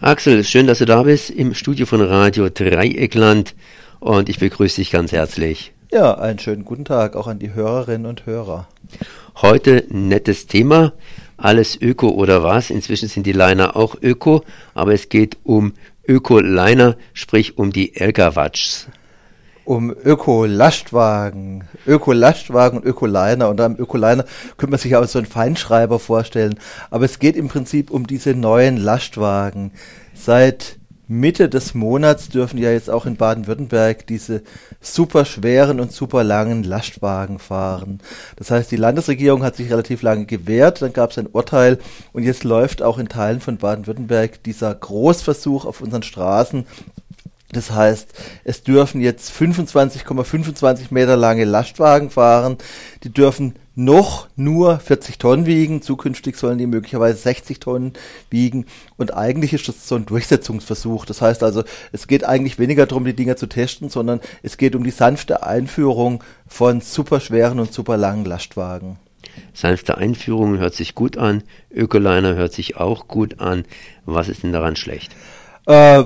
Axel, schön, dass du da bist im Studio von Radio Dreieckland und ich begrüße dich ganz herzlich. Ja, einen schönen guten Tag auch an die Hörerinnen und Hörer. Heute nettes Thema, alles Öko oder was? Inzwischen sind die Liner auch Öko, aber es geht um Öko-Liner, sprich um die Elkawatschs um Öko-Lastwagen, Öko-Lastwagen und Öko-Liner. Und am Öko-Liner könnte man sich auch so einen Feinschreiber vorstellen. Aber es geht im Prinzip um diese neuen Lastwagen. Seit Mitte des Monats dürfen ja jetzt auch in Baden-Württemberg diese super schweren und super langen Lastwagen fahren. Das heißt, die Landesregierung hat sich relativ lange gewehrt, dann gab es ein Urteil und jetzt läuft auch in Teilen von Baden-Württemberg dieser Großversuch auf unseren Straßen das heißt, es dürfen jetzt 25,25 Meter lange Lastwagen fahren. Die dürfen noch nur 40 Tonnen wiegen. Zukünftig sollen die möglicherweise 60 Tonnen wiegen. Und eigentlich ist das so ein Durchsetzungsversuch. Das heißt also, es geht eigentlich weniger darum, die Dinger zu testen, sondern es geht um die sanfte Einführung von superschweren und super langen Lastwagen. Sanfte Einführung hört sich gut an. Ökoliner hört sich auch gut an. Was ist denn daran schlecht? Äh,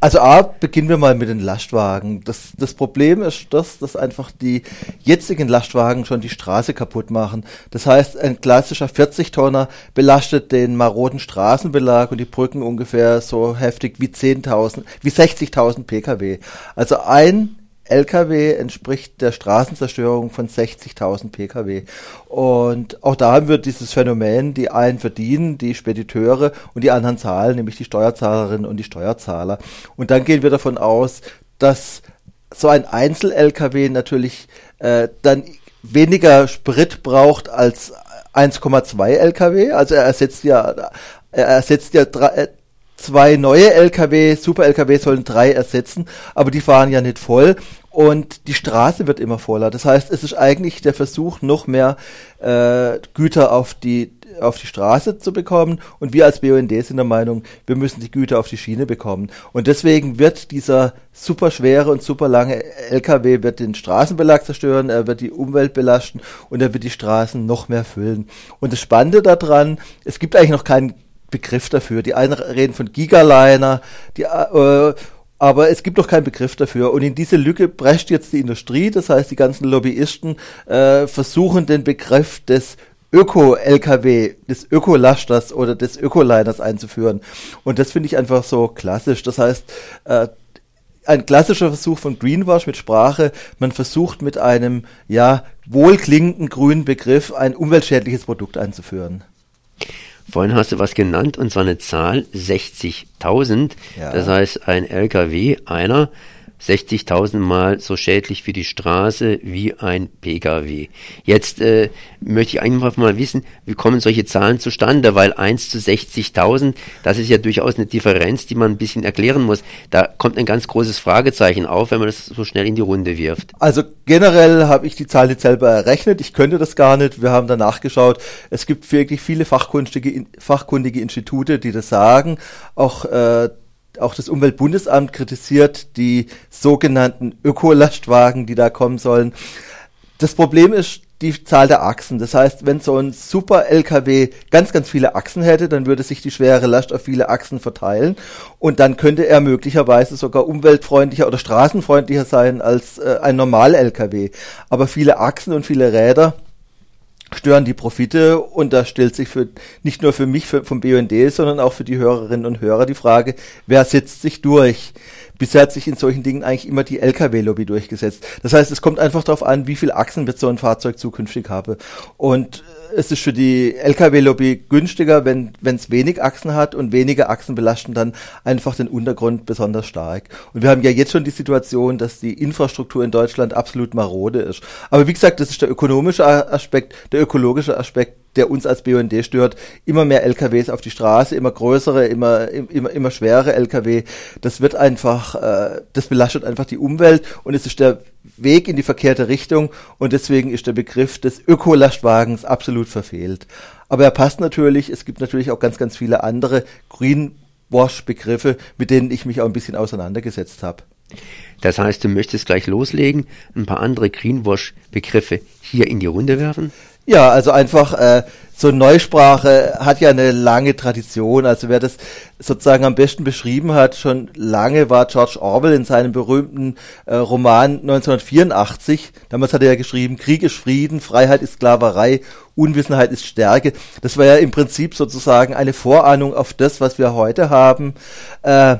also A, beginnen wir mal mit den Lastwagen. Das, das Problem ist das, dass einfach die jetzigen Lastwagen schon die Straße kaputt machen. Das heißt, ein klassischer 40-Tonner belastet den maroden Straßenbelag und die Brücken ungefähr so heftig wie 10.000, wie 60.000 Pkw. Also ein Lkw entspricht der Straßenzerstörung von 60.000 Pkw. Und auch da haben wir dieses Phänomen, die einen verdienen, die Spediteure und die anderen zahlen, nämlich die Steuerzahlerinnen und die Steuerzahler. Und dann gehen wir davon aus, dass so ein Einzel-Lkw natürlich äh, dann weniger Sprit braucht als 1,2 Lkw. Also er ersetzt ja, er ersetzt ja drei, äh, zwei neue Lkw, Super-Lkw sollen drei ersetzen, aber die fahren ja nicht voll und die Straße wird immer voller. Das heißt, es ist eigentlich der Versuch, noch mehr äh, Güter auf die auf die Straße zu bekommen und wir als BUND sind der Meinung, wir müssen die Güter auf die Schiene bekommen. Und deswegen wird dieser super schwere und super lange LKW wird den Straßenbelag zerstören, er wird die Umwelt belasten und er wird die Straßen noch mehr füllen. Und das Spannende daran, es gibt eigentlich noch keinen Begriff dafür. Die einen reden von Gigaliner, die äh, aber es gibt doch keinen Begriff dafür. Und in diese Lücke prescht jetzt die Industrie, das heißt die ganzen Lobbyisten äh, versuchen den Begriff des Öko-LKW, des Ökolasters oder des Ökoliners einzuführen. Und das finde ich einfach so klassisch. Das heißt, äh, ein klassischer Versuch von Greenwash mit Sprache. Man versucht mit einem, ja, wohlklingenden grünen Begriff ein umweltschädliches Produkt einzuführen. Vorhin hast du was genannt und zwar eine Zahl 60.000. Ja. Das heißt, ein LKW, einer, 60.000 Mal so schädlich für die Straße wie ein Pkw. Jetzt äh, möchte ich einfach mal wissen, wie kommen solche Zahlen zustande? Weil 1 zu 60.000, das ist ja durchaus eine Differenz, die man ein bisschen erklären muss. Da kommt ein ganz großes Fragezeichen auf, wenn man das so schnell in die Runde wirft. Also generell habe ich die Zahl nicht selber errechnet. Ich könnte das gar nicht. Wir haben danach geschaut. Es gibt wirklich viele fachkundige, fachkundige Institute, die das sagen. Auch äh, auch das Umweltbundesamt kritisiert die sogenannten Ökolastwagen, die da kommen sollen. Das Problem ist die Zahl der Achsen. Das heißt, wenn so ein super LKW ganz, ganz viele Achsen hätte, dann würde sich die schwere Last auf viele Achsen verteilen und dann könnte er möglicherweise sogar umweltfreundlicher oder straßenfreundlicher sein als äh, ein normal LKW. Aber viele Achsen und viele Räder stören die Profite und da stellt sich für nicht nur für mich für, vom BUND, sondern auch für die Hörerinnen und Hörer die Frage, wer setzt sich durch? Bisher hat sich in solchen Dingen eigentlich immer die Lkw-Lobby durchgesetzt. Das heißt, es kommt einfach darauf an, wie viel Achsen wird so ein Fahrzeug zukünftig haben. Und es ist für die Lkw-Lobby günstiger, wenn es wenig Achsen hat und wenige Achsen belasten dann einfach den Untergrund besonders stark. Und wir haben ja jetzt schon die Situation, dass die Infrastruktur in Deutschland absolut marode ist. Aber wie gesagt, das ist der ökonomische Aspekt, der ökologische Aspekt der uns als BUND stört, immer mehr LKWs auf die Straße, immer größere, immer, immer, immer schwere LKW. Das wird einfach, äh, das belastet einfach die Umwelt und es ist der Weg in die verkehrte Richtung und deswegen ist der Begriff des Ökolastwagens absolut verfehlt. Aber er passt natürlich, es gibt natürlich auch ganz, ganz viele andere Greenwash-Begriffe, mit denen ich mich auch ein bisschen auseinandergesetzt habe. Das heißt, du möchtest gleich loslegen, ein paar andere Greenwash-Begriffe hier in die Runde werfen? Ja, also einfach äh, so Neusprache hat ja eine lange Tradition. Also wer das sozusagen am besten beschrieben hat, schon lange war George Orwell in seinem berühmten äh, Roman 1984. Damals hat er ja geschrieben, Krieg ist Frieden, Freiheit ist Sklaverei, Unwissenheit ist Stärke. Das war ja im Prinzip sozusagen eine Vorahnung auf das, was wir heute haben. Äh,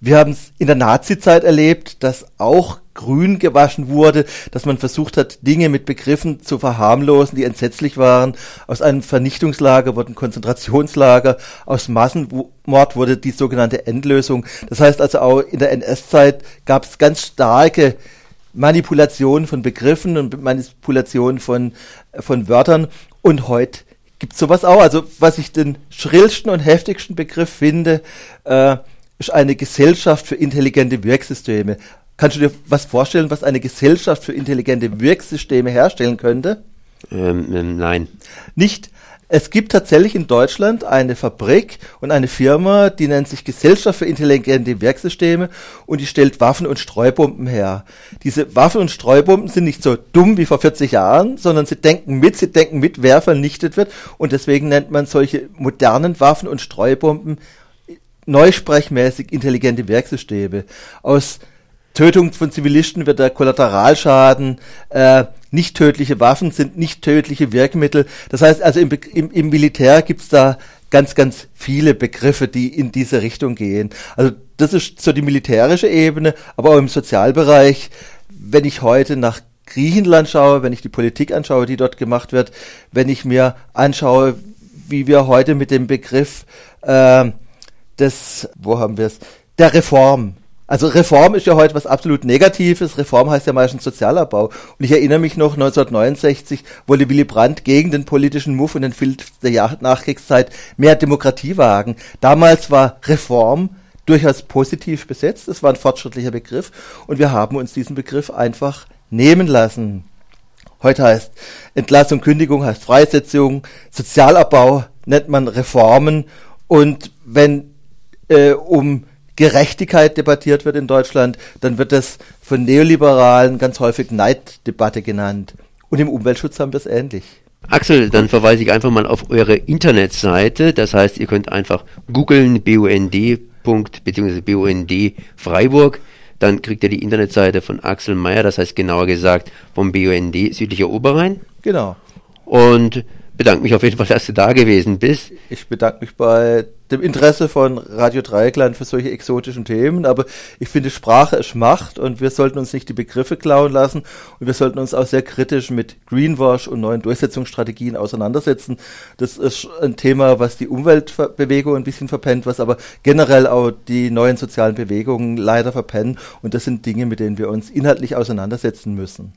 wir haben es in der Nazizeit erlebt, dass auch grün gewaschen wurde, dass man versucht hat, Dinge mit Begriffen zu verharmlosen, die entsetzlich waren. Aus einem Vernichtungslager wurden Konzentrationslager, aus Massenmord wurde die sogenannte Endlösung. Das heißt also auch in der NS-Zeit gab es ganz starke Manipulation von Begriffen und Manipulation von, von Wörtern. Und heute gibt es sowas auch. Also was ich den schrillsten und heftigsten Begriff finde, äh, ist eine Gesellschaft für intelligente Wirksysteme. Kannst du dir was vorstellen, was eine Gesellschaft für intelligente Wirksysteme herstellen könnte? Ähm, ähm, nein. Nicht. Es gibt tatsächlich in Deutschland eine Fabrik und eine Firma, die nennt sich Gesellschaft für intelligente Werksysteme und die stellt Waffen und Streubomben her. Diese Waffen und Streubomben sind nicht so dumm wie vor 40 Jahren, sondern sie denken mit, sie denken mit, wer vernichtet wird und deswegen nennt man solche modernen Waffen und Streubomben neusprechmäßig intelligente Werksysteme. Aus Tötung von Zivilisten wird der Kollateralschaden, äh, nicht tödliche Waffen sind nicht tödliche Wirkmittel. Das heißt also im, im, im Militär gibt's da ganz, ganz viele Begriffe, die in diese Richtung gehen. Also das ist so die militärische Ebene, aber auch im Sozialbereich, wenn ich heute nach Griechenland schaue, wenn ich die Politik anschaue, die dort gemacht wird, wenn ich mir anschaue, wie wir heute mit dem Begriff äh, des, wo haben wir es, der Reform. Also Reform ist ja heute was absolut Negatives. Reform heißt ja meistens Sozialabbau. Und ich erinnere mich noch 1969 wollte Willy Brandt gegen den politischen Muff und den Filz der Nachkriegszeit mehr Demokratie wagen. Damals war Reform durchaus positiv besetzt. Es war ein fortschrittlicher Begriff. Und wir haben uns diesen Begriff einfach nehmen lassen. Heute heißt Entlassung, Kündigung heißt Freisetzung, Sozialabbau nennt man Reformen. Und wenn äh, um Gerechtigkeit debattiert wird in Deutschland, dann wird das von Neoliberalen ganz häufig Neiddebatte genannt. Und im Umweltschutz haben wir es ähnlich. Axel, dann verweise ich einfach mal auf eure Internetseite. Das heißt, ihr könnt einfach googeln BUND. bzw. BUND Freiburg. Dann kriegt ihr die Internetseite von Axel Meyer, das heißt genauer gesagt vom BUND Südlicher Oberrhein. Genau. Und bedanke mich auf jeden Fall, dass du da gewesen bist. Ich bedanke mich bei dem Interesse von Radio Dreieckland für solche exotischen Themen, aber ich finde, Sprache ist Macht und wir sollten uns nicht die Begriffe klauen lassen und wir sollten uns auch sehr kritisch mit Greenwash und neuen Durchsetzungsstrategien auseinandersetzen. Das ist ein Thema, was die Umweltbewegung ein bisschen verpennt, was aber generell auch die neuen sozialen Bewegungen leider verpennen und das sind Dinge, mit denen wir uns inhaltlich auseinandersetzen müssen.